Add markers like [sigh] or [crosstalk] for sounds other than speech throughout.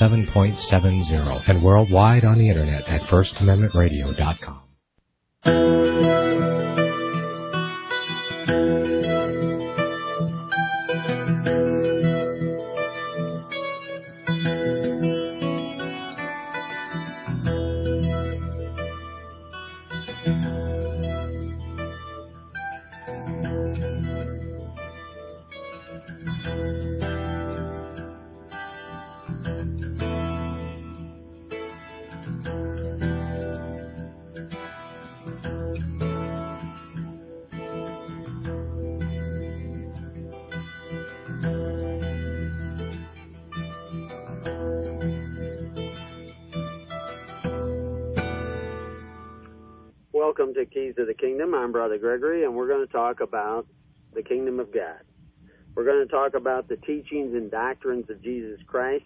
7.70 and worldwide on the internet at firstamendmentradio.com. talk about the Kingdom of God. We're going to talk about the teachings and doctrines of Jesus Christ.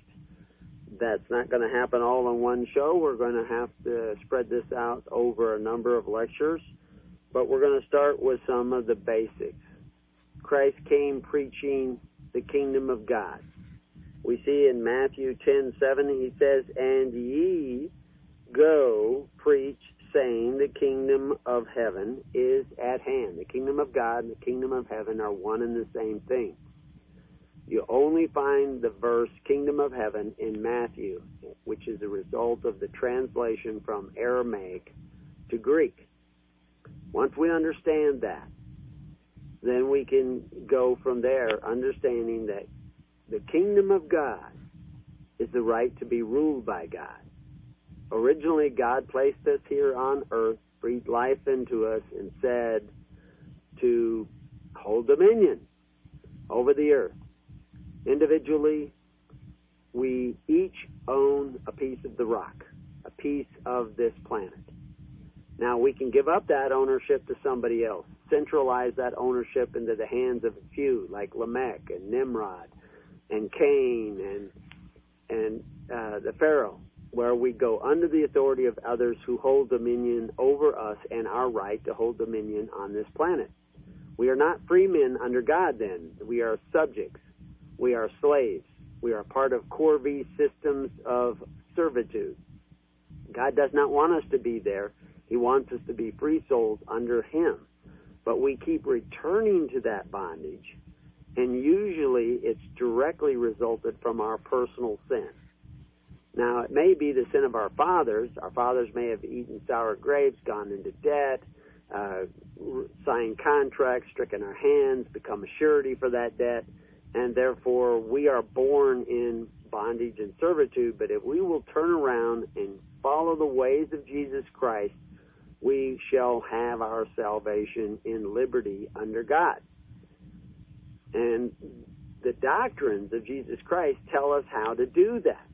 That's not going to happen all in one show. We're going to have to spread this out over a number of lectures, but we're going to start with some of the basics. Christ came preaching the kingdom of God. We see in Matthew 10:7 he says, "And ye go preach saying the kingdom of heaven is at hand. The kingdom of God and the kingdom of heaven are one and the same thing. You only find the verse kingdom of heaven in Matthew, which is a result of the translation from Aramaic to Greek. Once we understand that, then we can go from there understanding that the kingdom of God is the right to be ruled by God. Originally, God placed us here on earth, breathed life into us, and said to hold dominion over the earth. Individually, we each own a piece of the rock, a piece of this planet. Now, we can give up that ownership to somebody else, centralize that ownership into the hands of a few, like Lamech and Nimrod and Cain and and uh, the Pharaoh where we go under the authority of others who hold dominion over us and our right to hold dominion on this planet. We are not free men under God then. We are subjects. We are slaves. We are part of Corvée systems of servitude. God does not want us to be there. He wants us to be free souls under Him. But we keep returning to that bondage, and usually it's directly resulted from our personal sin. Now, it may be the sin of our fathers. Our fathers may have eaten sour grapes, gone into debt, uh, signed contracts, stricken our hands, become a surety for that debt, and therefore we are born in bondage and servitude. But if we will turn around and follow the ways of Jesus Christ, we shall have our salvation in liberty under God. And the doctrines of Jesus Christ tell us how to do that.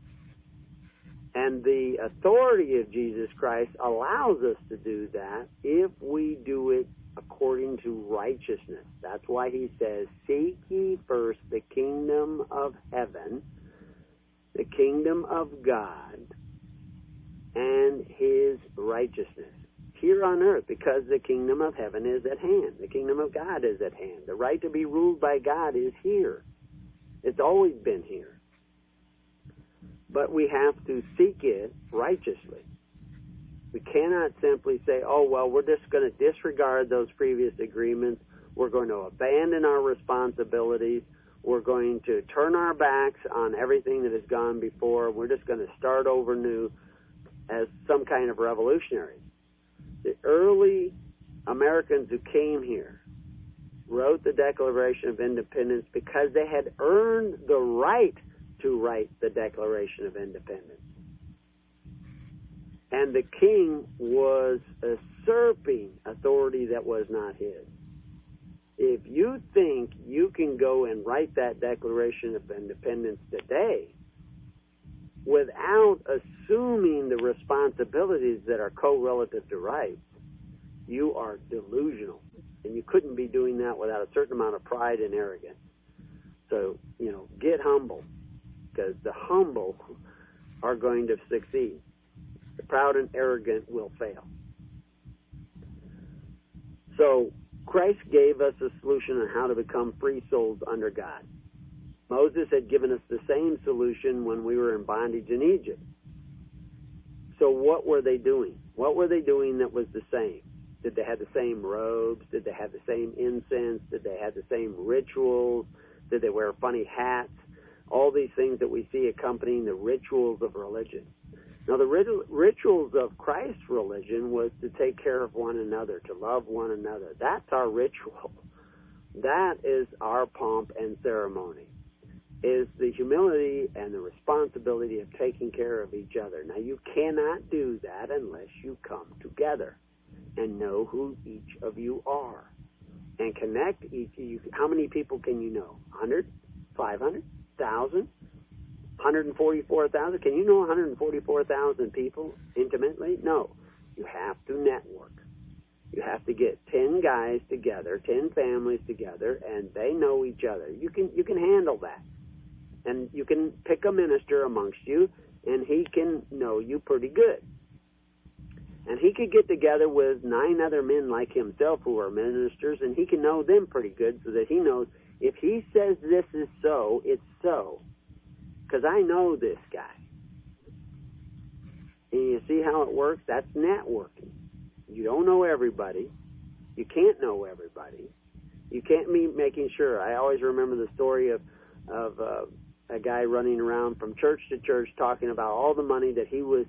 And the authority of Jesus Christ allows us to do that if we do it according to righteousness. That's why he says, Seek ye first the kingdom of heaven, the kingdom of God, and his righteousness here on earth because the kingdom of heaven is at hand. The kingdom of God is at hand. The right to be ruled by God is here. It's always been here but we have to seek it righteously. We cannot simply say, oh, well, we're just going to disregard those previous agreements. We're going to abandon our responsibilities. We're going to turn our backs on everything that has gone before. We're just going to start over new as some kind of revolutionary. The early Americans who came here wrote the Declaration of Independence because they had earned the right to write the Declaration of Independence. And the king was usurping authority that was not his. If you think you can go and write that Declaration of Independence today without assuming the responsibilities that are co-relative to rights, you are delusional. And you couldn't be doing that without a certain amount of pride and arrogance. So, you know, get humble because the humble are going to succeed. The proud and arrogant will fail. So Christ gave us a solution on how to become free souls under God. Moses had given us the same solution when we were in bondage in Egypt. So what were they doing? What were they doing that was the same? Did they have the same robes? Did they have the same incense? Did they have the same rituals? Did they wear funny hats? All these things that we see accompanying the rituals of religion. Now, the rituals of Christ's religion was to take care of one another, to love one another. That's our ritual. That is our pomp and ceremony is the humility and the responsibility of taking care of each other. Now, you cannot do that unless you come together and know who each of you are and connect each you. How many people can you know? 100? 500? 1,000? 144,000? Can you know 144,000 people intimately? No. You have to network. You have to get 10 guys together, 10 families together, and they know each other. You can, you can handle that and you can pick a minister amongst you, and he can know you pretty good. And he could get together with nine other men like himself who are ministers, and he can know them pretty good so that he knows if he says this is so, it's so. Because I know this guy. And you see how it works? That's networking. You don't know everybody. You can't know everybody. You can't be making sure. I always remember the story of of uh, a guy running around from church to church talking about all the money that he was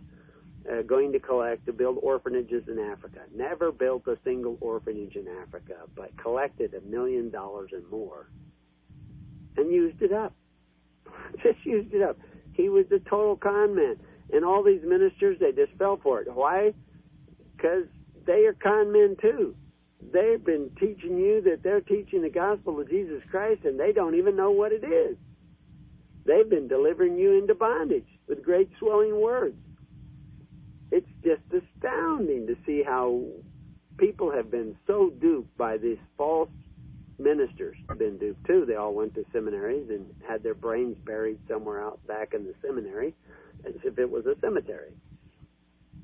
uh, going to collect to build orphanages in Africa. Never built a single orphanage in Africa, but collected a million dollars and more and used it up. [laughs] just used it up. He was a total con man. And all these ministers, they just fell for it. Why? Because they are con men too. They've been teaching you that they're teaching the gospel of Jesus Christ and they don't even know what it is. They've been delivering you into bondage with great swelling words. It's just astounding to see how people have been so duped by these false ministers. Been duped too. They all went to seminaries and had their brains buried somewhere out back in the seminary, as if it was a cemetery.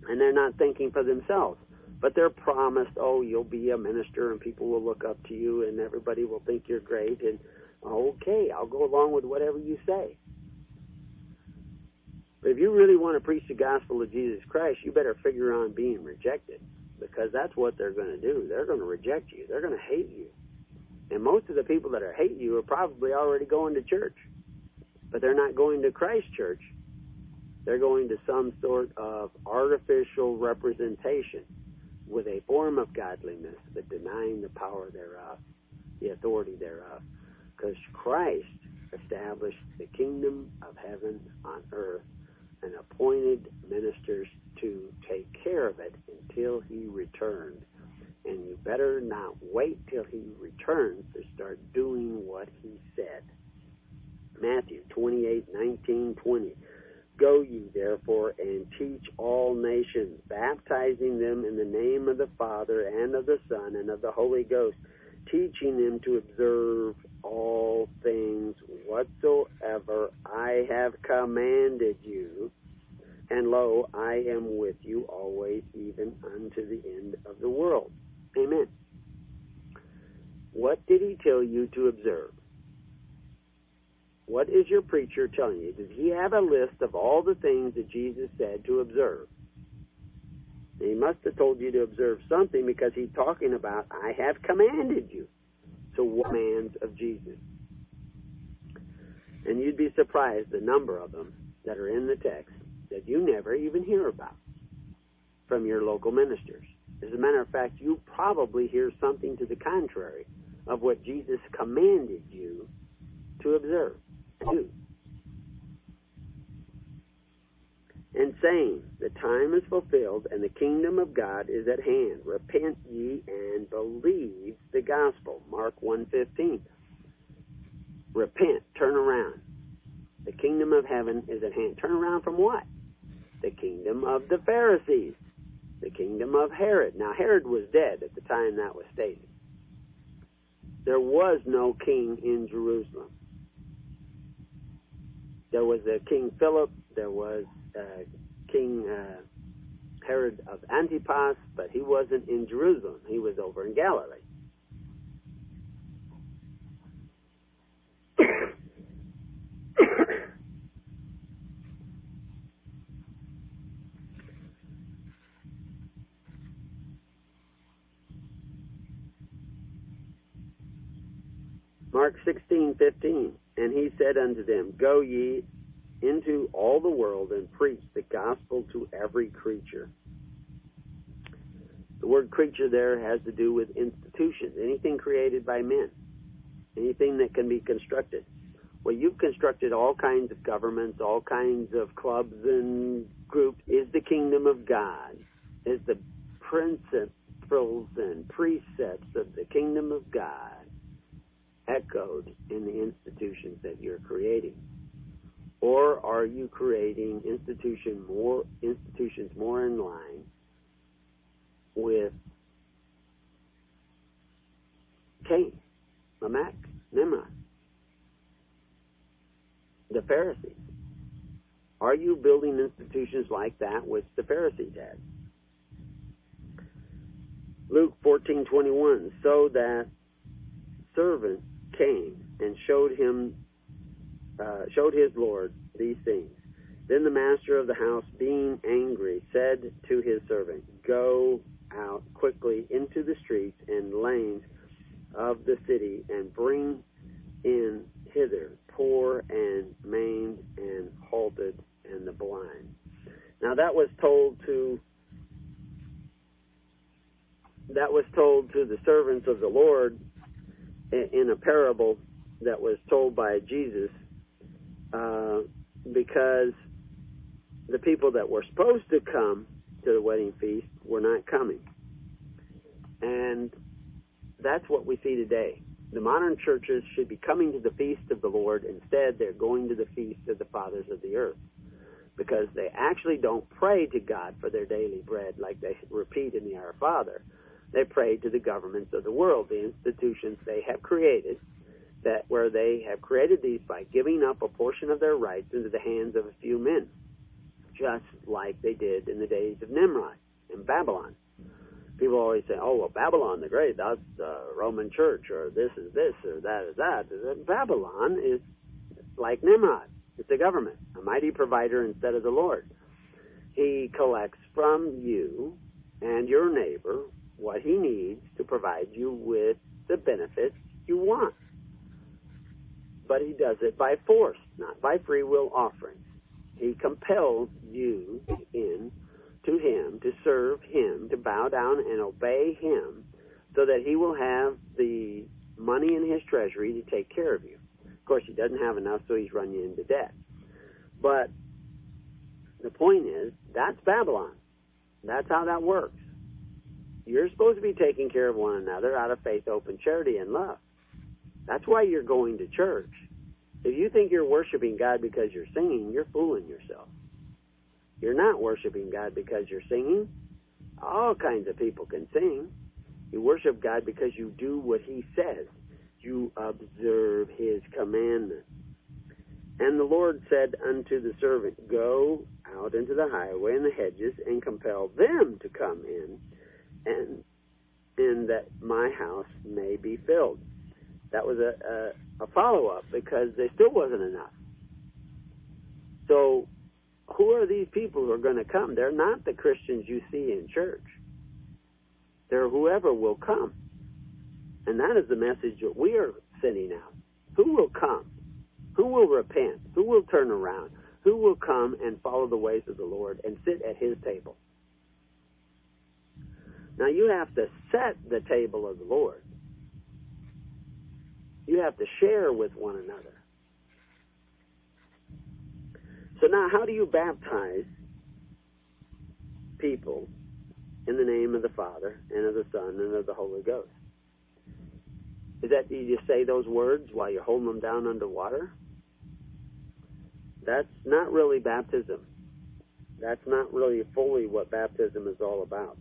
And they're not thinking for themselves but they're promised, oh, you'll be a minister and people will look up to you and everybody will think you're great and Okay, I'll go along with whatever you say. But if you really want to preach the gospel of Jesus Christ, you better figure on being rejected because that's what they're going to do. They're going to reject you. They're going to hate you. And most of the people that are hating you are probably already going to church. But they're not going to Christ Church. They're going to some sort of artificial representation with a form of godliness, but denying the power thereof, the authority thereof because Christ established the kingdom of heaven on earth and appointed ministers to take care of it until he returned. And you better not wait till he returns to start doing what he said. Matthew 28, 19, 20. Go ye therefore and teach all nations, baptizing them in the name of the Father and of the Son and of the Holy Ghost teaching them to observe all things whatsoever I have commanded you. And lo, I am with you always, even unto the end of the world. Amen. What did he tell you to observe? What is your preacher telling you? Does he have a list of all the things that Jesus said to observe? He must have told you to observe something because he's talking about, I have commanded you. So commands of Jesus. And you'd be surprised the number of them that are in the text that you never even hear about from your local ministers. As a matter of fact, you probably hear something to the contrary of what Jesus commanded you to observe do. And saying, The time is fulfilled, and the kingdom of God is at hand. Repent ye and believe the gospel. Mark 1.15. Repent, turn around. The kingdom of heaven is at hand. Turn around from what? The kingdom of the Pharisees. The kingdom of Herod. Now, Herod was dead at the time that was stated. There was no king in Jerusalem. There was a King Philip. There was uh, King uh, Herod of Antipas, but he wasn't in Jerusalem. He was over in Galilee. Mark 16:15 and he said unto them go ye into all the world and preach the gospel to every creature. The word creature there has to do with institutions, anything created by men, anything that can be constructed. Well, you've constructed all kinds of governments, all kinds of clubs and groups. Is the kingdom of God, is the principles and precepts of the kingdom of God echoed in the institutions that you're creating? Or are you creating institution more institutions more in line with Cain, Lamech, Nimrod, the Pharisees? Are you building institutions like that which the Pharisees had? Luke 14:21 so that servant came and showed him uh, showed his lord these things. Then the master of the house, being angry, said to his servant, Go out quickly into the streets and lanes of the city and bring in hither poor and maimed and halted and the blind. Now that was told to that was told to the servants of the Lord in a parable that was told by Jesus uh, because the people that were supposed to come to the wedding feast were not coming. And that's what we see today. The modern churches should be coming to the feast of the Lord. Instead, they're going to the feast of the fathers of the earth because they actually don't pray to God for their daily bread like they repeat in the Our Father. They pray to the governments of the world, the institutions they have created, that where they have created these by giving up a portion of their rights into the hands of a few men, just like they did in the days of Nimrod in Babylon. People always say, "Oh, well, Babylon the Great, that's the Roman Church, or this is this, or that is that." Babylon is like Nimrod; it's a government, a mighty provider instead of the Lord. He collects from you and your neighbor what he needs to provide you with the benefits you want but he does it by force, not by free will offerings. He compels you in to him to serve him, to bow down and obey him, so that he will have the money in his treasury to take care of you. Of course, he doesn't have enough, so he's run you into debt. But the point is, that's Babylon. That's how that works. You're supposed to be taking care of one another out of faith, open charity, and love. That's why you're going to church. If you think you're worshiping God because you're singing, you're fooling yourself. You're not worshiping God because you're singing. All kinds of people can sing. You worship God because you do what He says. You observe His commandments. And the Lord said unto the servant, Go out into the highway and the hedges and compel them to come in, and and that my house may be filled that was a, a, a follow up because there still wasn't enough. So, who are these people who are going to come? They're not the Christians you see in church. They're whoever will come. And that is the message that we are sending out. Who will come? Who will repent? Who will turn around? Who will come and follow the ways of the Lord and sit at his table? Now you have to set the table of the Lord. You have to share with one another. So now, how do you baptize people in the name of the Father and of the Son and of the Holy Ghost? Is that you just say those words while you're holding them down underwater? That's not really baptism. That's not really fully what baptism is all about.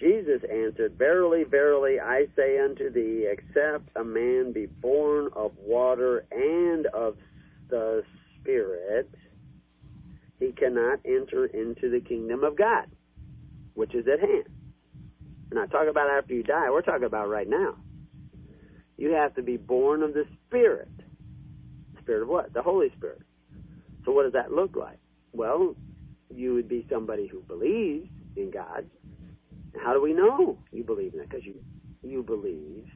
Jesus answered, Verily, verily, I say unto thee, except a man be born of water and of the Spirit, he cannot enter into the kingdom of God, which is at hand. We're not talking about after you die, we're talking about right now. You have to be born of the Spirit. Spirit of what? The Holy Spirit. So what does that look like? Well, you would be somebody who believes in God, how do we know you believe in it? Because you you believe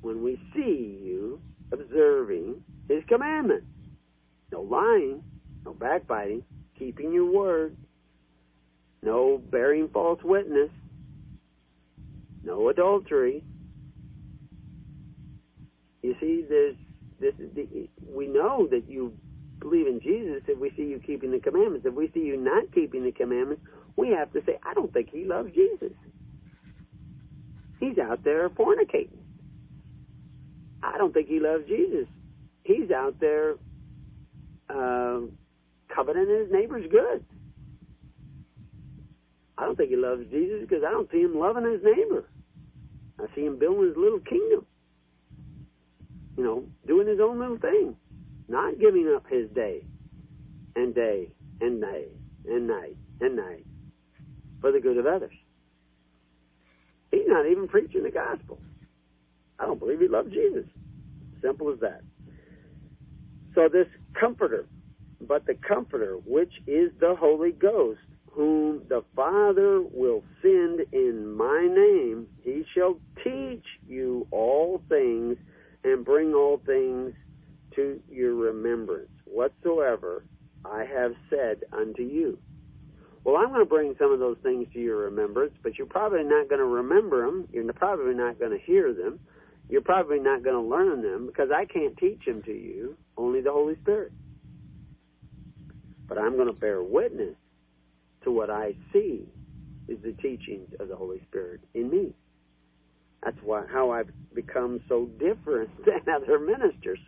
when we see you observing his commandments. No lying, no backbiting, keeping your word, no bearing false witness, no adultery. You see, there's this is the, we know that you believe in Jesus if we see you keeping the commandments. If we see you not keeping the commandments, we have to say, I don't think he loves Jesus. He's out there fornicating. I don't think he loves Jesus. He's out there uh, coveting his neighbor's goods. I don't think he loves Jesus because I don't see him loving his neighbor. I see him building his little kingdom. You know, doing his own little thing, not giving up his day and day and night and night and night for the good of others. He's not even preaching the gospel. I don't believe he loves Jesus. Simple as that. So this comforter, but the comforter, which is the Holy Ghost, whom the Father will send in my name, he shall teach you all things and bring all things to your remembrance, whatsoever I have said unto you. Well, I'm going to bring some of those things to your remembrance, but you're probably not going to remember them. You're probably not going to hear them. You're probably not going to learn them because I can't teach them to you, only the Holy Spirit. But I'm going to bear witness to what I see is the teachings of the Holy Spirit in me. That's why how I've become so different [laughs] than other ministers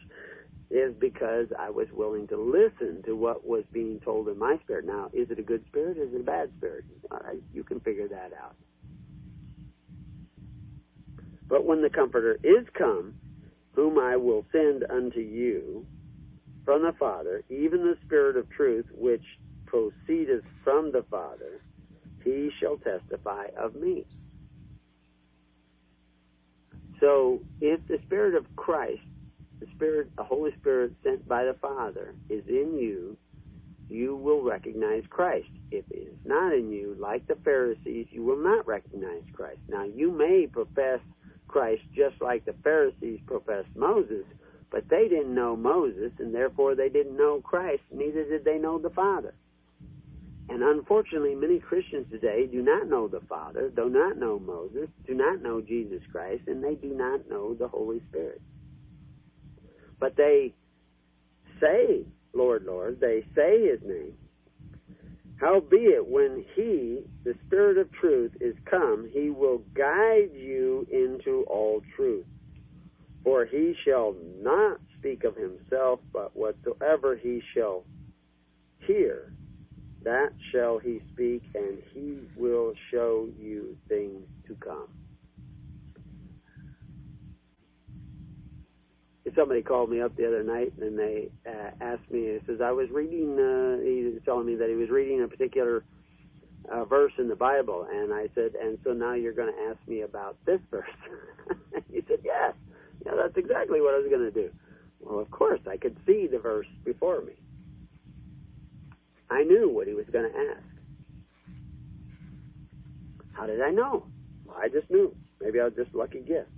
is because I was willing to listen to what was being told in my spirit. Now, is it a good spirit? Is it a bad spirit? All right, you can figure that out. But when the Comforter is come, whom I will send unto you from the Father, even the Spirit of truth, which proceedeth from the Father, he shall testify of me. So, if the Spirit of Christ the Spirit, the Holy Spirit sent by the Father, is in you, you will recognize Christ. If it is not in you, like the Pharisees, you will not recognize Christ. Now, you may profess Christ just like the Pharisees professed Moses, but they didn't know Moses, and therefore they didn't know Christ, neither did they know the Father. And unfortunately, many Christians today do not know the Father, do not know Moses, do not know Jesus Christ, and they do not know the Holy Spirit. But they say, Lord, Lord, they say his name. Howbeit, when he, the Spirit of truth, is come, he will guide you into all truth. For he shall not speak of himself, but whatsoever he shall hear, that shall he speak, and he will show you things to come. Somebody called me up the other night and they uh, asked me. He says I was reading. Uh, he was telling me that he was reading a particular uh, verse in the Bible, and I said, and so now you're going to ask me about this verse. [laughs] he said, yes. Yeah, that's exactly what I was going to do. Well, of course, I could see the verse before me. I knew what he was going to ask. How did I know? Well, I just knew. Maybe I was just lucky gift.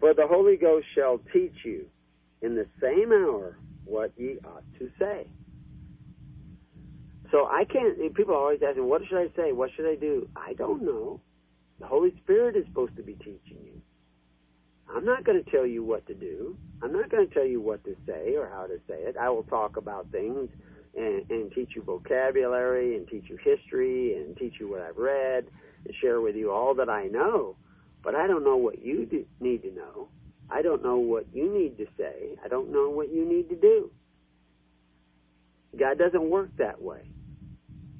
For the Holy Ghost shall teach you in the same hour what ye ought to say. So I can't, people are always asking, what should I say? What should I do? I don't know. The Holy Spirit is supposed to be teaching you. I'm not going to tell you what to do. I'm not going to tell you what to say or how to say it. I will talk about things and, and teach you vocabulary and teach you history and teach you what I've read and share with you all that I know. But I don't know what you do, need to know. I don't know what you need to say. I don't know what you need to do. God doesn't work that way.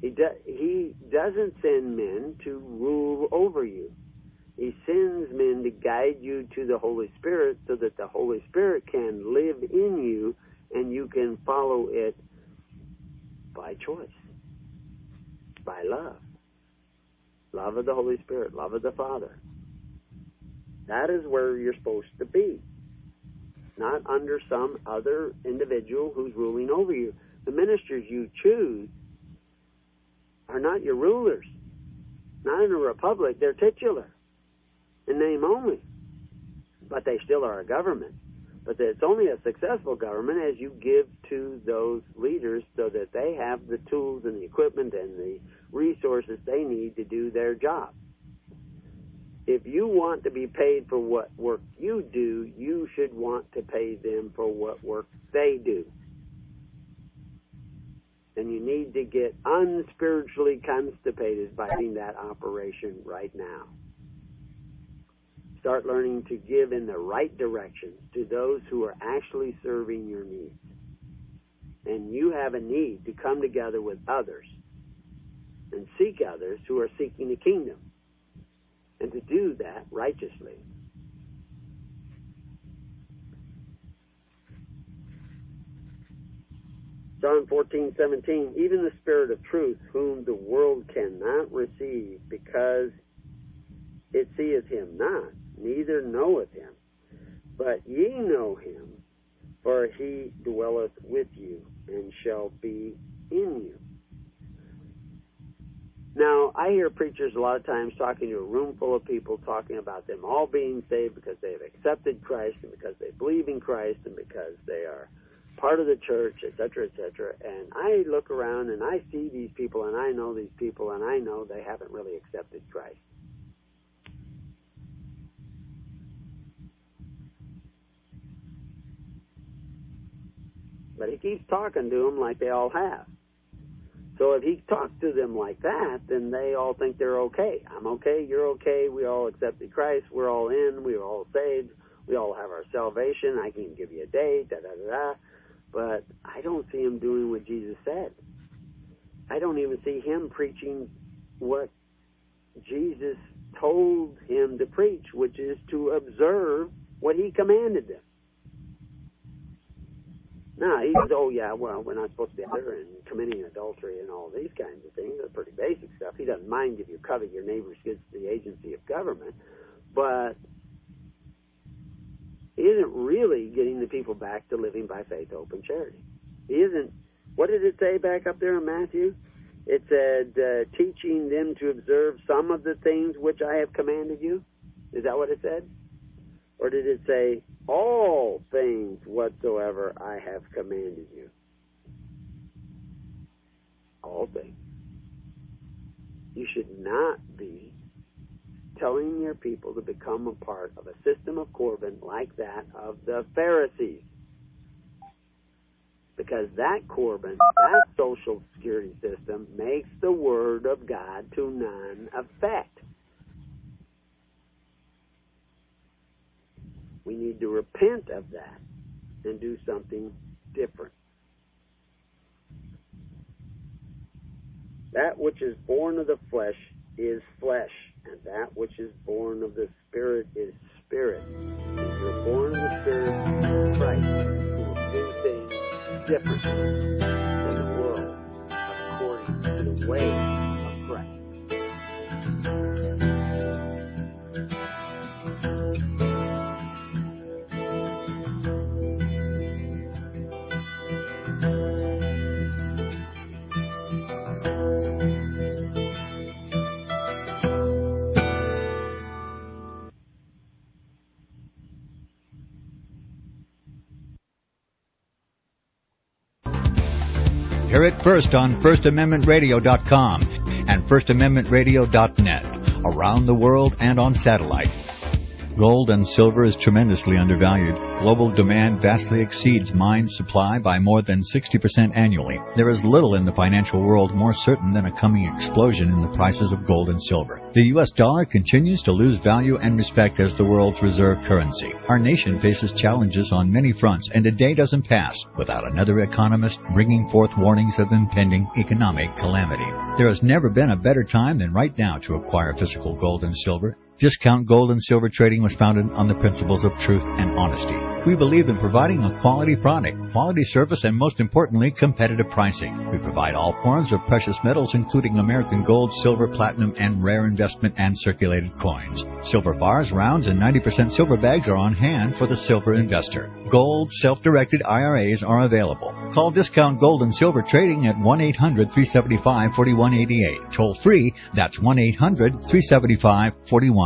He, do, he doesn't send men to rule over you. He sends men to guide you to the Holy Spirit so that the Holy Spirit can live in you and you can follow it by choice, by love. Love of the Holy Spirit, love of the Father. That is where you're supposed to be, not under some other individual who's ruling over you. The ministers you choose are not your rulers. Not in a republic, they're titular. in name only. But they still are a government. But it's only a successful government as you give to those leaders so that they have the tools and the equipment and the resources they need to do their job. If you want to be paid for what work you do, you should want to pay them for what work they do. And you need to get unspiritually constipated by doing that operation right now start learning to give in the right direction to those who are actually serving your needs. And you have a need to come together with others and seek others who are seeking the kingdom and to do that righteously. John 14:17 Even the spirit of truth whom the world cannot receive because it seeth him not neither knoweth him. But ye know him, for he dwelleth with you, and shall be in you. Now, I hear preachers a lot of times talking to a room full of people talking about them all being saved because they've accepted Christ and because they believe in Christ and because they are part of the church, etc., etc. And I look around and I see these people and I know these people and I know they haven't really accepted Christ. But he keeps talking to them like they all have. So if he talks to them like that, then they all think they're okay. I'm okay, you're okay, we all accepted Christ, we're all in, we're all saved, we all have our salvation, I can give you a date, da da da da. But I don't see him doing what Jesus said. I don't even see him preaching what Jesus told him to preach, which is to observe what he commanded them. No, he says, oh yeah, well, we're not supposed to be there and committing adultery and all these kinds of things. They're pretty basic stuff. He doesn't mind if you covet your neighbor's goods to the agency of government, but he isn't really getting the people back to living by faith, hope, and charity. He isn't. What did it say back up there in Matthew? It said, uh, teaching them to observe some of the things which I have commanded you. Is that what it said? Or did it say, all things whatsoever I have commanded you? All things. You should not be telling your people to become a part of a system of Corban like that of the Pharisees. Because that Corban, that social security system, makes the Word of God to none effect. We need to repent of that and do something different. That which is born of the flesh is flesh, and that which is born of the Spirit is spirit. If you're born of the Spirit of Christ, you will do things differently than the world according to the way it first on FirstAmendmentRadio.com and FirstAmendmentRadio.net, around the world and on satellite. Gold and silver is tremendously undervalued. Global demand vastly exceeds mine supply by more than 60% annually. There is little in the financial world more certain than a coming explosion in the prices of gold and silver. The US dollar continues to lose value and respect as the world's reserve currency. Our nation faces challenges on many fronts, and a day doesn't pass without another economist bringing forth warnings of impending economic calamity. There has never been a better time than right now to acquire physical gold and silver. Discount Gold and Silver Trading was founded on the principles of truth and honesty. We believe in providing a quality product, quality service, and most importantly, competitive pricing. We provide all forms of precious metals, including American gold, silver, platinum, and rare investment and circulated coins. Silver bars, rounds, and 90% silver bags are on hand for the silver investor. Gold self-directed IRAs are available. Call Discount Gold and Silver Trading at 1-800-375-4188. Toll free, that's 1-800-375-4188.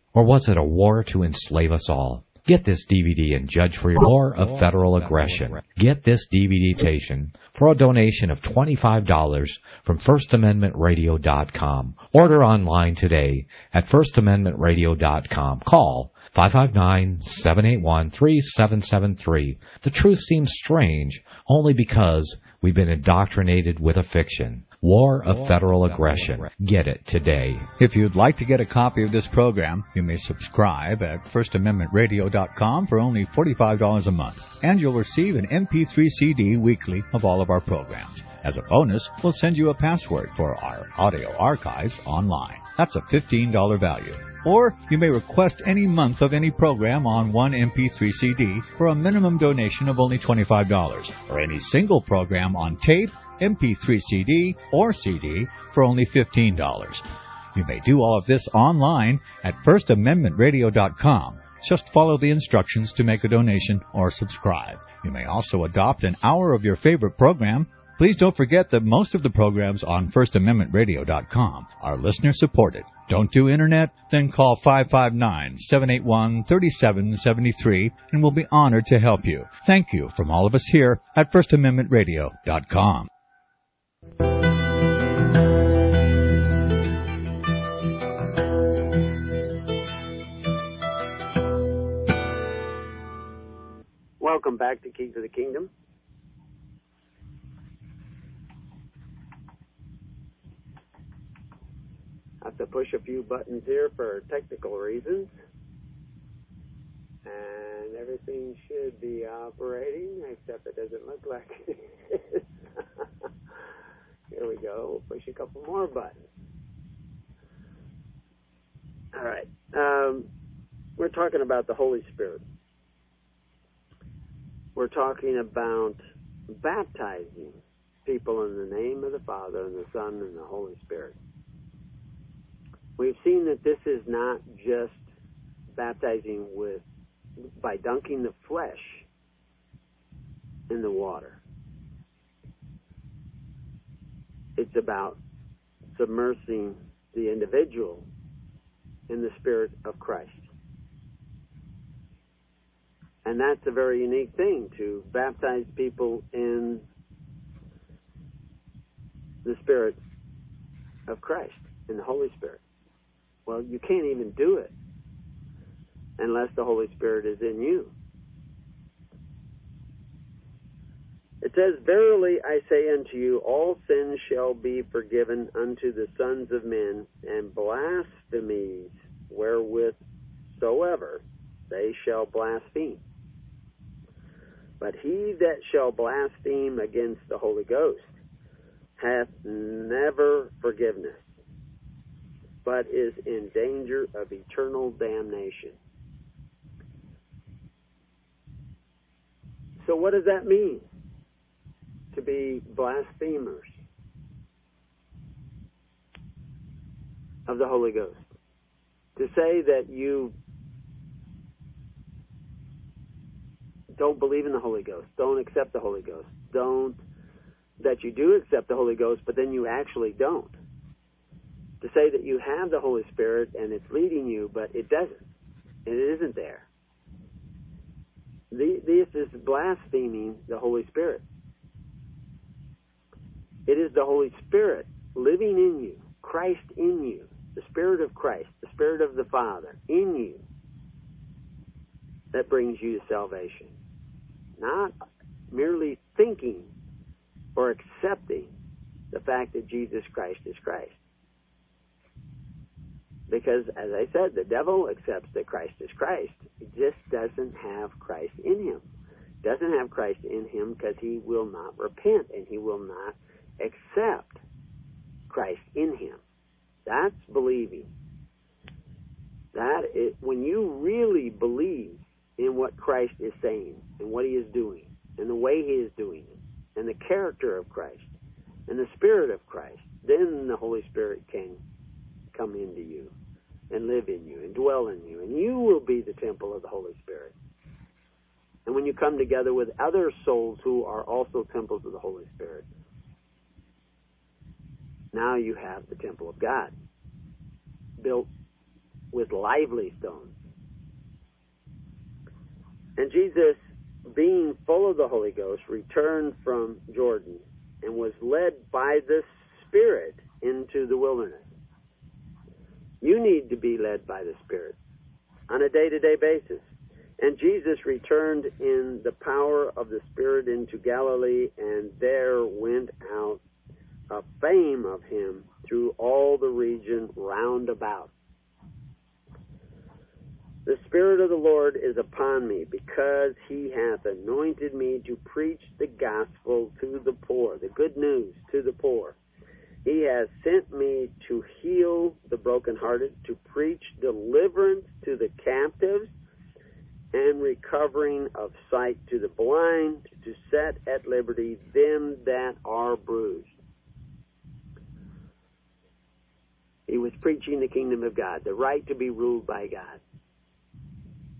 or was it a war to enslave us all? Get this DVD and judge for your War of Federal Aggression. Get this DVD station for a donation of $25 from FirstAmendmentRadio.com. Order online today at FirstAmendmentRadio.com. Call 559-781-3773. The truth seems strange only because we've been indoctrinated with a fiction. War of Federal Aggression. Get it today. If you'd like to get a copy of this program, you may subscribe at FirstAmendmentRadio.com for only $45 a month, and you'll receive an MP3 CD weekly of all of our programs. As a bonus, we'll send you a password for our audio archives online. That's a $15 value. Or you may request any month of any program on one MP3 CD for a minimum donation of only $25, or any single program on tape, MP3 CD, or CD for only $15. You may do all of this online at FirstAmendmentRadio.com. Just follow the instructions to make a donation or subscribe. You may also adopt an hour of your favorite program Please don't forget that most of the programs on FirstAmendmentRadio.com are listener supported. Don't do internet? Then call 559-781-3773 and we'll be honored to help you. Thank you from all of us here at FirstAmendmentRadio.com. Welcome back to Keys of the Kingdom. Have to push a few buttons here for technical reasons. And everything should be operating, except it doesn't look like [laughs] it is. [laughs] here we go. We'll push a couple more buttons. All right. Um, we're talking about the Holy Spirit. We're talking about baptizing people in the name of the Father and the Son and the Holy Spirit. We've seen that this is not just baptizing with by dunking the flesh in the water. It's about submersing the individual in the Spirit of Christ. And that's a very unique thing to baptize people in the Spirit of Christ, in the Holy Spirit. Well, you can't even do it unless the Holy Spirit is in you. It says, Verily I say unto you, all sins shall be forgiven unto the sons of men, and blasphemies wherewith soever they shall blaspheme. But he that shall blaspheme against the Holy Ghost hath never forgiveness but is in danger of eternal damnation. So, what does that mean? To be blasphemers of the Holy Ghost. To say that you don't believe in the Holy Ghost, don't accept the Holy Ghost, don't, that you do accept the Holy Ghost, but then you actually don't to say that you have the Holy Spirit and it's leading you, but it doesn't. And it isn't there. This is blaspheming the Holy Spirit. It is the Holy Spirit living in you, Christ in you, the Spirit of Christ, the Spirit of the Father in you that brings you to salvation. Not merely thinking or accepting the fact that Jesus Christ is Christ. Because, as I said, the devil accepts that Christ is Christ. He just doesn't have Christ in him. Doesn't have Christ in him because he will not repent and he will not accept Christ in him. That's believing. That is, when you really believe in what Christ is saying and what He is doing and the way He is doing it and the character of Christ and the Spirit of Christ, then the Holy Spirit can come into you and live in you and dwell in you, and you will be the temple of the Holy Spirit. And when you come together with other souls who are also temples of the Holy Spirit, now you have the temple of God built with lively stones. And Jesus, being full of the Holy Ghost, returned from Jordan and was led by the Spirit into the wilderness. You need to be led by the Spirit on a day to day basis. And Jesus returned in the power of the Spirit into Galilee, and there went out a fame of him through all the region round about. The Spirit of the Lord is upon me, because he hath anointed me to preach the gospel to the poor, the good news to the poor. He has sent me to heal the brokenhearted, to preach deliverance to the captives, and recovering of sight to the blind, to set at liberty them that are bruised. He was preaching the kingdom of God, the right to be ruled by God.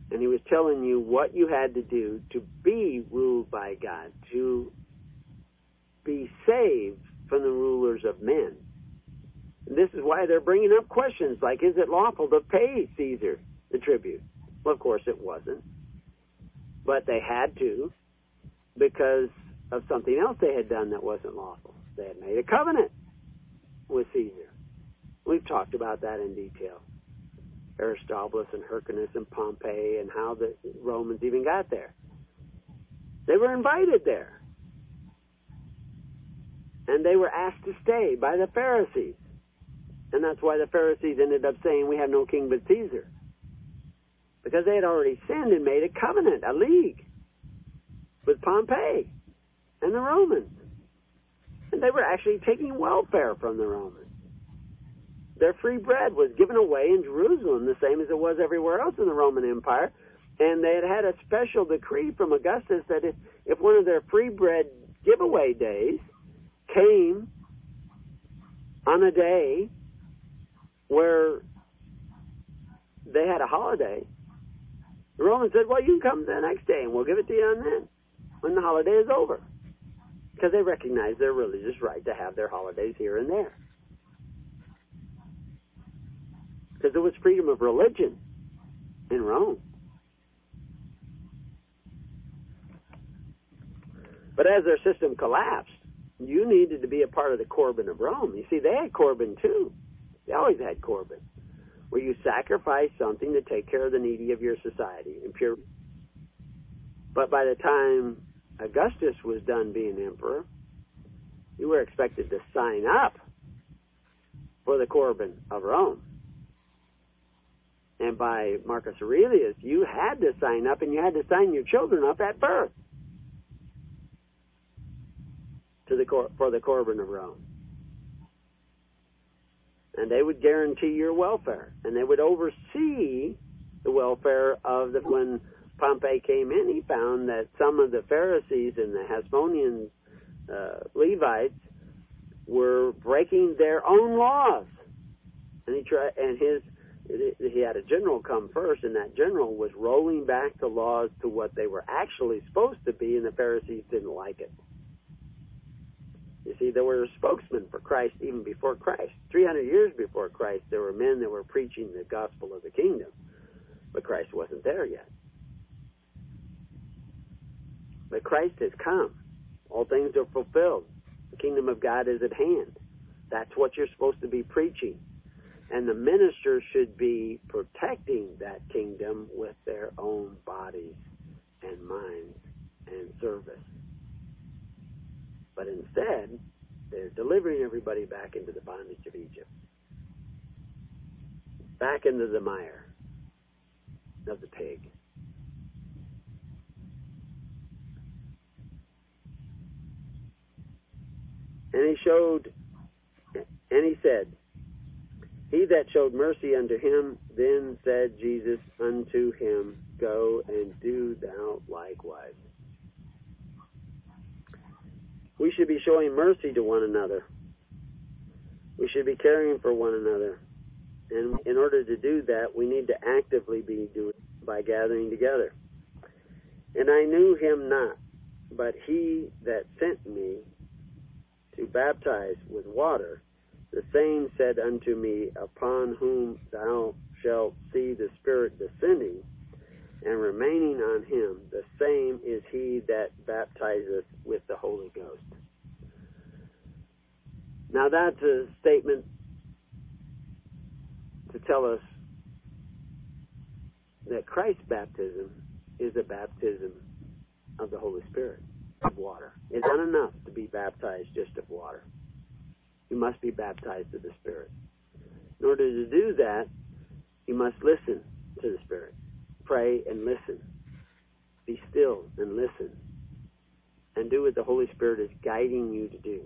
And he was telling you what you had to do to be ruled by God, to be saved from the rulers of men. This is why they're bringing up questions like, is it lawful to pay Caesar the tribute? Well, of course it wasn't. But they had to because of something else they had done that wasn't lawful. They had made a covenant with Caesar. We've talked about that in detail. Aristobulus and Hyrcanus and Pompey and how the Romans even got there. They were invited there. And they were asked to stay by the Pharisees. And that's why the Pharisees ended up saying, We have no king but Caesar. Because they had already sinned and made a covenant, a league with Pompey and the Romans. And they were actually taking welfare from the Romans. Their free bread was given away in Jerusalem, the same as it was everywhere else in the Roman Empire. And they had had a special decree from Augustus that if, if one of their free bread giveaway days came on a day where they had a holiday, the Romans said, well, you can come the next day and we'll give it to you on then, when the holiday is over. Because they recognize their religious right to have their holidays here and there. Because there was freedom of religion in Rome. But as their system collapsed, you needed to be a part of the Corban of Rome. You see, they had Corban too. They always had Corban, where you sacrifice something to take care of the needy of your society in pure. But by the time Augustus was done being emperor, you were expected to sign up for the Corban of Rome. And by Marcus Aurelius, you had to sign up and you had to sign your children up at birth to the for the Corban of Rome. And they would guarantee your welfare, and they would oversee the welfare of the. When Pompey came in, he found that some of the Pharisees and the Hasmonean uh, Levites were breaking their own laws, and he tried. And his he had a general come first, and that general was rolling back the laws to what they were actually supposed to be, and the Pharisees didn't like it. You see, there were spokesmen for Christ even before Christ. 300 years before Christ, there were men that were preaching the gospel of the kingdom, but Christ wasn't there yet. But Christ has come. All things are fulfilled. The kingdom of God is at hand. That's what you're supposed to be preaching. And the minister should be protecting that kingdom with their own bodies and minds and service. But instead, they're delivering everybody back into the bondage of Egypt, back into the mire of the pig. And he showed, and he said, He that showed mercy unto him, then said Jesus unto him, Go and do thou likewise. We should be showing mercy to one another. We should be caring for one another. And in order to do that, we need to actively be doing by gathering together. And I knew him not, but he that sent me to baptize with water, the same said unto me, Upon whom thou shalt see the Spirit descending and remaining on him, the same is he that baptizeth with the Holy Ghost. Now that's a statement to tell us that Christ's baptism is a baptism of the Holy Spirit, of water. It's not enough to be baptized just of water. You must be baptized of the Spirit. In order to do that, you must listen to the Spirit. Pray and listen. Be still and listen. And do what the Holy Spirit is guiding you to do.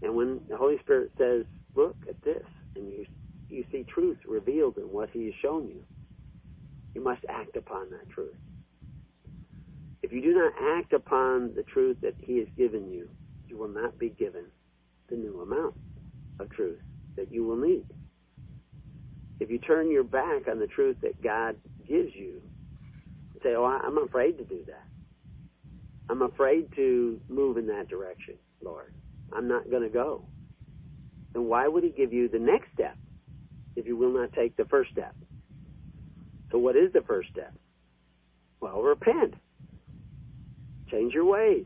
And when the Holy Spirit says, look at this, and you, you see truth revealed in what He has shown you, you must act upon that truth. If you do not act upon the truth that He has given you, you will not be given the new amount of truth that you will need. If you turn your back on the truth that God gives you, say, Oh, I'm afraid to do that. I'm afraid to move in that direction, Lord. I'm not going to go. Then why would He give you the next step if you will not take the first step? So, what is the first step? Well, repent. Change your ways.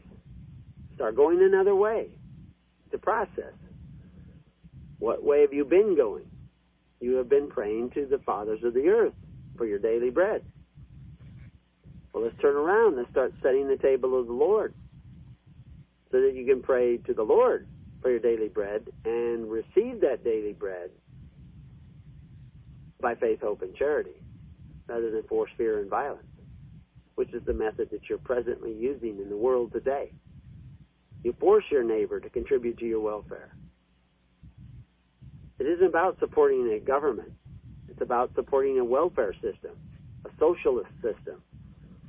Start going another way. The process. What way have you been going? You have been praying to the fathers of the earth for your daily bread. Well, let's turn around. Let's start setting the table of the Lord so that you can pray to the Lord for your daily bread and receive that daily bread by faith, hope, and charity rather than force, fear, and violence, which is the method that you're presently using in the world today. You force your neighbor to contribute to your welfare. It isn't about supporting a government. It's about supporting a welfare system, a socialist system,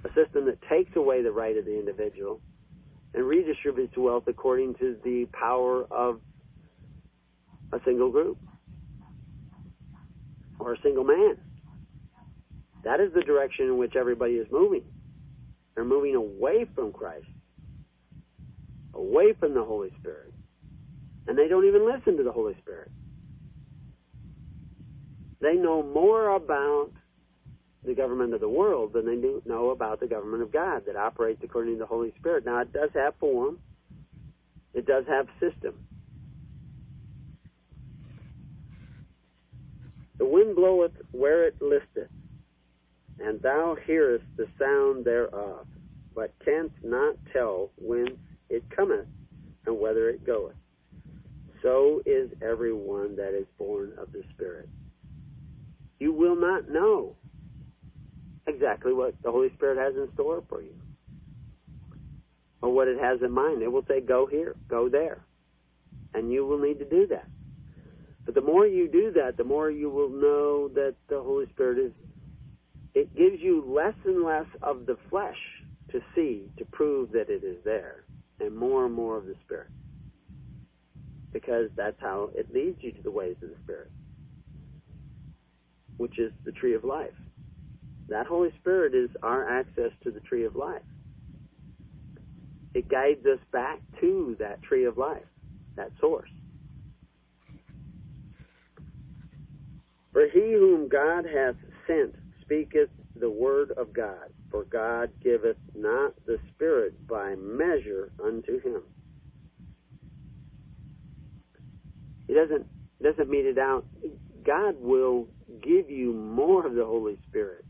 a system that takes away the right of the individual and redistributes wealth according to the power of a single group or a single man. That is the direction in which everybody is moving. They're moving away from Christ, away from the Holy Spirit. And they don't even listen to the Holy Spirit. They know more about the government of the world than they do know about the government of God that operates according to the Holy Spirit. Now, it does have form, it does have system. The wind bloweth where it listeth, and thou hearest the sound thereof, but canst not tell whence it cometh and whither it goeth. So is every one that is born of the Spirit. You will not know exactly what the Holy Spirit has in store for you or what it has in mind. It will say, go here, go there. And you will need to do that. But the more you do that, the more you will know that the Holy Spirit is, it gives you less and less of the flesh to see, to prove that it is there, and more and more of the Spirit. Because that's how it leads you to the ways of the Spirit, which is the tree of life. That Holy Spirit is our access to the tree of life. It guides us back to that tree of life, that source. For he whom God hath sent speaketh the word of God, for God giveth not the Spirit by measure unto him. He doesn't doesn't mete it out. God will give you more of the Holy Spirit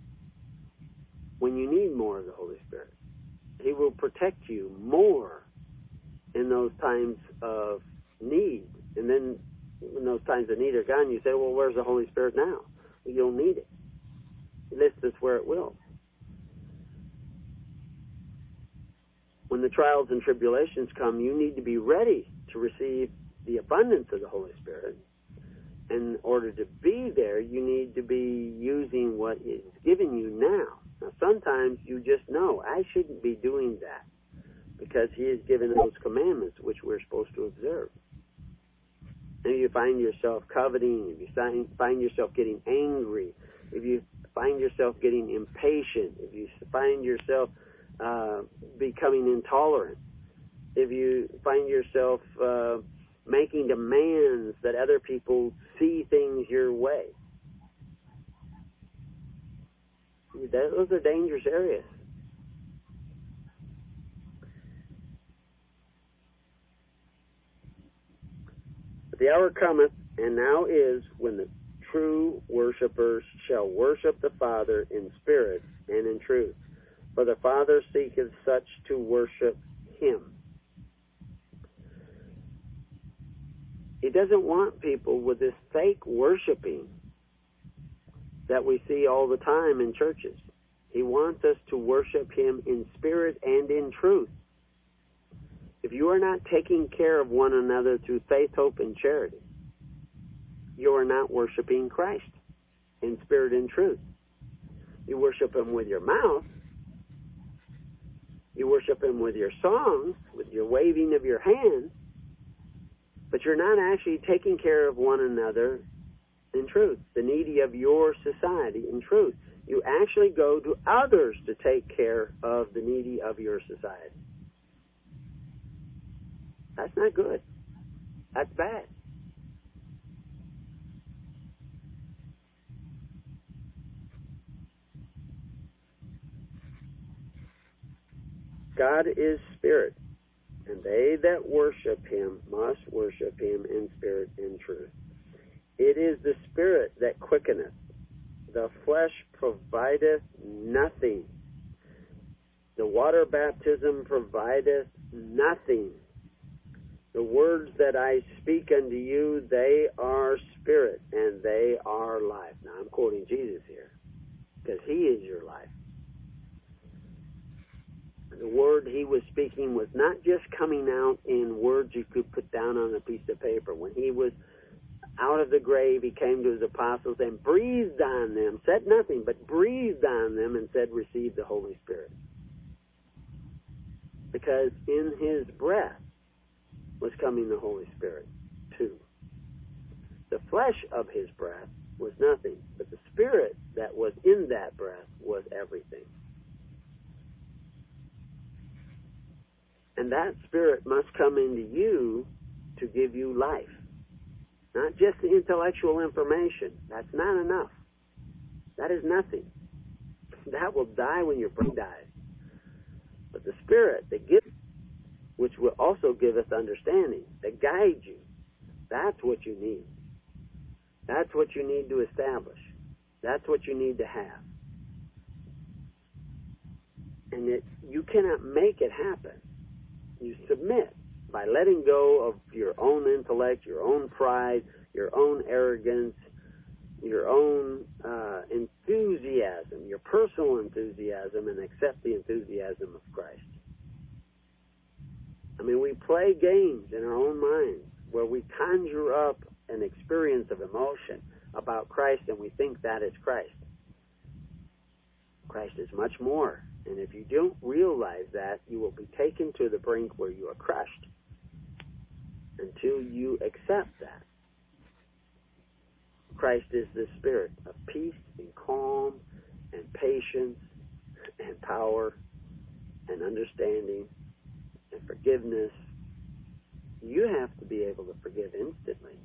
when you need more of the Holy Spirit. He will protect you more in those times of need. And then when those times of need are gone, you say, well, where's the Holy Spirit now? Well, you'll need it. Lists us where it will. When the trials and tribulations come, you need to be ready to receive the abundance of the Holy Spirit. In order to be there, you need to be using what is given you now. Now, sometimes you just know, I shouldn't be doing that because He has given those commandments which we're supposed to observe. And if you find yourself coveting, if you find yourself getting angry, if you find yourself getting impatient, if you find yourself uh, becoming intolerant, if you find yourself uh, making demands that other people see things your way, those are dangerous areas. But the hour cometh, and now is, when the true worshippers shall worship the Father in spirit and in truth. For the Father seeketh such to worship him. He doesn't want people with this fake worshiping that we see all the time in churches. He wants us to worship him in spirit and in truth. If you are not taking care of one another through faith, hope, and charity, you are not worshiping Christ in spirit and truth. You worship Him with your mouth. You worship Him with your songs, with your waving of your hands, but you're not actually taking care of one another in truth, the needy of your society in truth. You actually go to others to take care of the needy of your society. That's not good. That's bad. God is spirit, and they that worship him must worship him in spirit and truth. It is the spirit that quickeneth. The flesh provideth nothing. The water baptism provideth nothing. The words that I speak unto you, they are spirit and they are life. Now I'm quoting Jesus here because he is your life. The word he was speaking was not just coming out in words you could put down on a piece of paper. When he was out of the grave, he came to his apostles and breathed on them, said nothing, but breathed on them and said, Receive the Holy Spirit. Because in his breath, was coming the Holy Spirit too. The flesh of his breath was nothing, but the spirit that was in that breath was everything. And that spirit must come into you to give you life. Not just the intellectual information. That's not enough. That is nothing. That will die when your brain dies. But the spirit that gives which will also give us understanding that guides you. That's what you need. That's what you need to establish. That's what you need to have. And it, you cannot make it happen. You submit by letting go of your own intellect, your own pride, your own arrogance, your own uh, enthusiasm, your personal enthusiasm, and accept the enthusiasm of Christ. I mean, we play games in our own minds where we conjure up an experience of emotion about Christ and we think that is Christ. Christ is much more. And if you don't realize that, you will be taken to the brink where you are crushed until you accept that. Christ is the spirit of peace and calm and patience and power and understanding and forgiveness, you have to be able to forgive instantly.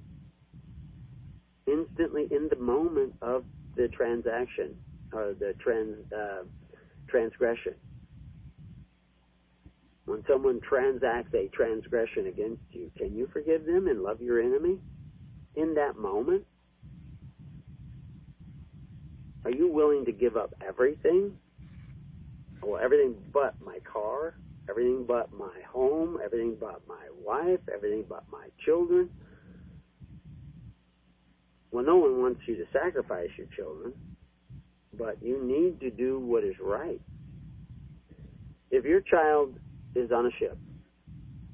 Instantly in the moment of the transaction or the trans, uh, transgression. When someone transacts a transgression against you, can you forgive them and love your enemy in that moment? Are you willing to give up everything? Well, everything but my car, everything but my home, everything but my wife, everything but my children. Well, no one wants you to sacrifice your children, but you need to do what is right. If your child is on a ship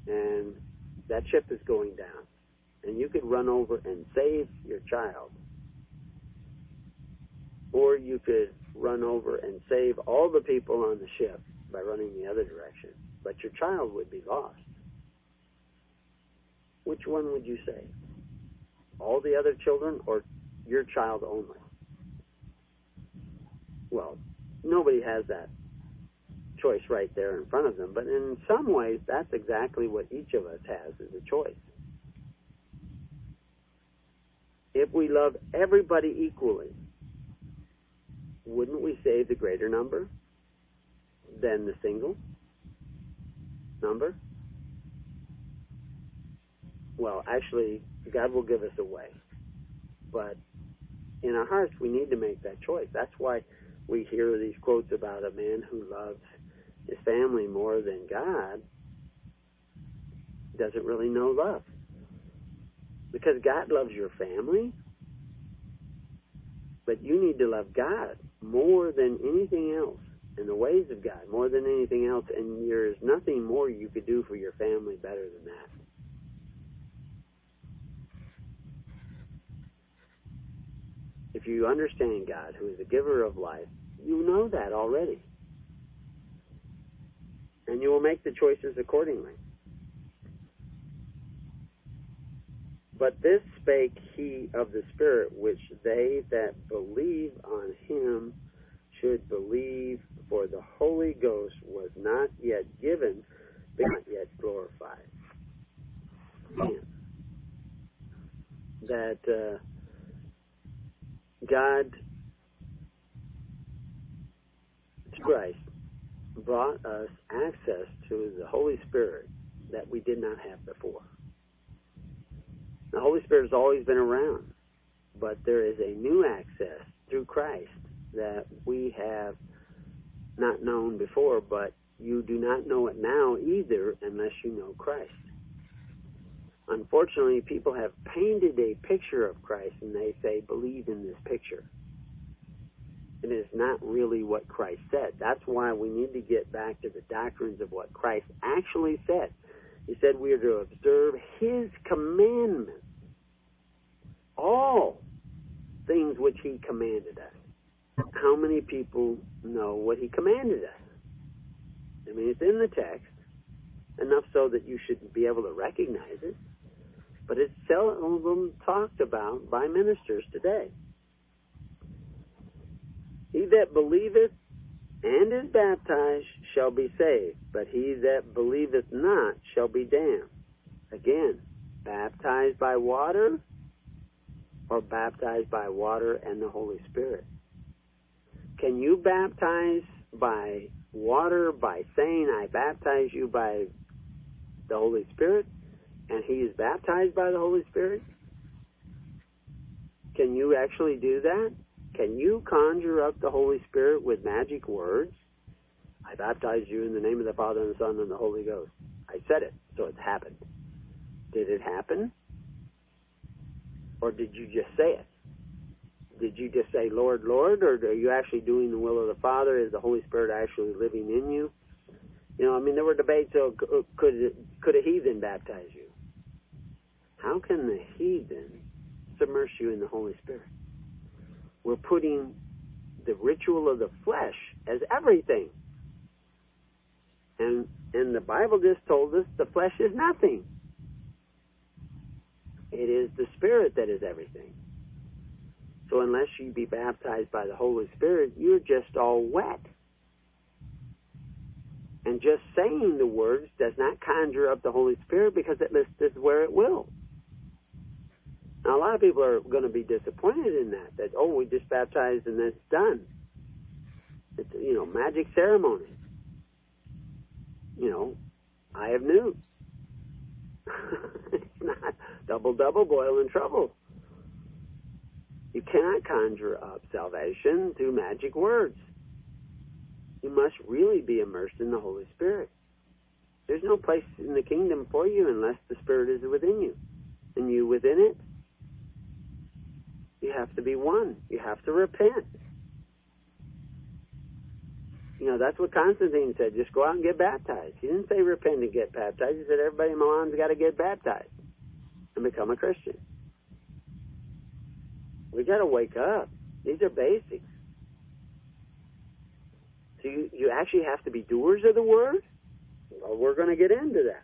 and that ship is going down and you could run over and save your child. Or you could run over and save all the people on the ship by running the other direction, but your child would be lost. Which one would you save? All the other children or your child only? Well, nobody has that choice right there in front of them, but in some ways, that's exactly what each of us has as a choice. If we love everybody equally, wouldn't we save the greater number than the single number? Well, actually, God will give us a way. But in our hearts, we need to make that choice. That's why we hear these quotes about a man who loves his family more than God doesn't really know love. Because God loves your family, but you need to love God more than anything else and the ways of God more than anything else, and there's nothing more you could do for your family better than that. You understand God, who is the giver of life, you know that already. And you will make the choices accordingly. But this spake he of the Spirit, which they that believe on him should believe, for the Holy Ghost was not yet given, but not yet glorified. That uh, God, Christ, brought us access to the Holy Spirit that we did not have before. The Holy Spirit has always been around, but there is a new access through Christ that we have not known before, but you do not know it now either unless you know Christ. Unfortunately, people have painted a picture of Christ and they say, believe in this picture. It is not really what Christ said. That's why we need to get back to the doctrines of what Christ actually said. He said we are to observe His commandments, all things which He commanded us. How many people know what He commanded us? I mean, it's in the text, enough so that you should be able to recognize it, but it's seldom talked about by ministers today. He that believeth and is baptized shall be saved, but he that believeth not shall be damned. Again, baptized by water or baptized by water and the Holy Spirit. Can you baptize by water by saying, I baptize you by the Holy Spirit, and he is baptized by the Holy Spirit? Can you actually do that? Can you conjure up the Holy Spirit with magic words? I baptize you in the name of the Father and the Son and the Holy Ghost. I said it, so it's happened. Did it happen? Or did you just say it? Did you just say, Lord, Lord, or are you actually doing the will of the Father? Is the Holy Spirit actually living in you? You know, I mean, there were debates. So uh, could could a heathen baptize you? How can the heathen submerge you in the Holy Spirit? We're putting the ritual of the flesh as everything. And and the Bible just told us the flesh is nothing. It is the Spirit that is everything. So unless you be baptized by the Holy Spirit, you're just all wet. And just saying the words does not conjure up the Holy Spirit because it lists where it will. Now, a lot of people are going to be disappointed in that, that, oh, we just baptized and it's done. It's, you know, magic ceremony. You know, I have news. [laughs] it's not double, double, boil in trouble. You cannot conjure up salvation through magic words. You must really be immersed in the Holy Spirit. There's no place in the kingdom for you unless the Spirit is within you and you within it. You have to be one. You have to repent. You know, that's what Constantine said. Just go out and get baptized. He didn't say repent and get baptized. He said everybody in Milan's got to get baptized. and become a Christian. We got to wake up. These are basics. So you, you actually have to be doers of the word? Well, we're going to get into that.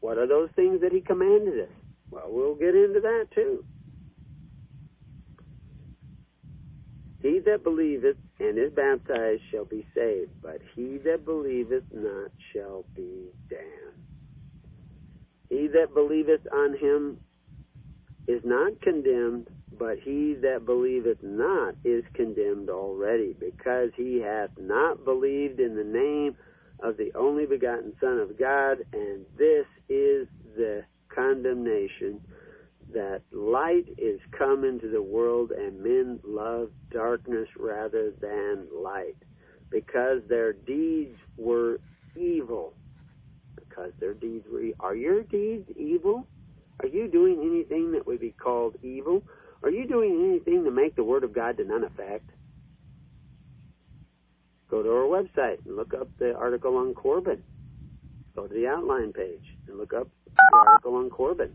What are those things that he commanded us? Well, we'll get into that too. He that believeth and is baptized shall be saved, but he that believeth not shall be damned. He that believeth on him is not condemned, but he that believeth not is condemned already, because he hath not believed in the name of the only begotten Son of God, and this is the condemnation that light is come into the world, and men love darkness rather than light, because their deeds were evil. Because their deeds were evil. Are your deeds evil? Are you doing anything that would be called evil? Are you doing anything to make the Word of God to none effect? Go to our website and look up the article on Corban. Go to the outline page and look up the article on Corban.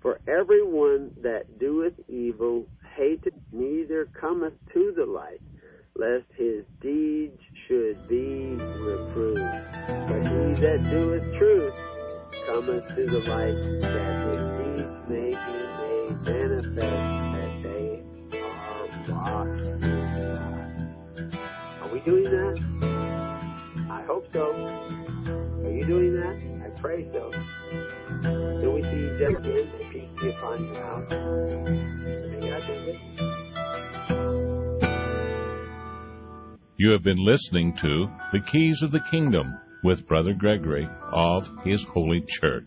For everyone that doeth evil hateth neither cometh to the light, lest his deeds should be reproved. But he that doeth truth cometh to the light, that his deeds may be made that they are wrought Are we doing that? I hope so. Are you doing that? I pray so. Do we see other again, peace be upon your house. May you. You have been listening to The Keys of the Kingdom with Brother Gregory of His Holy Church.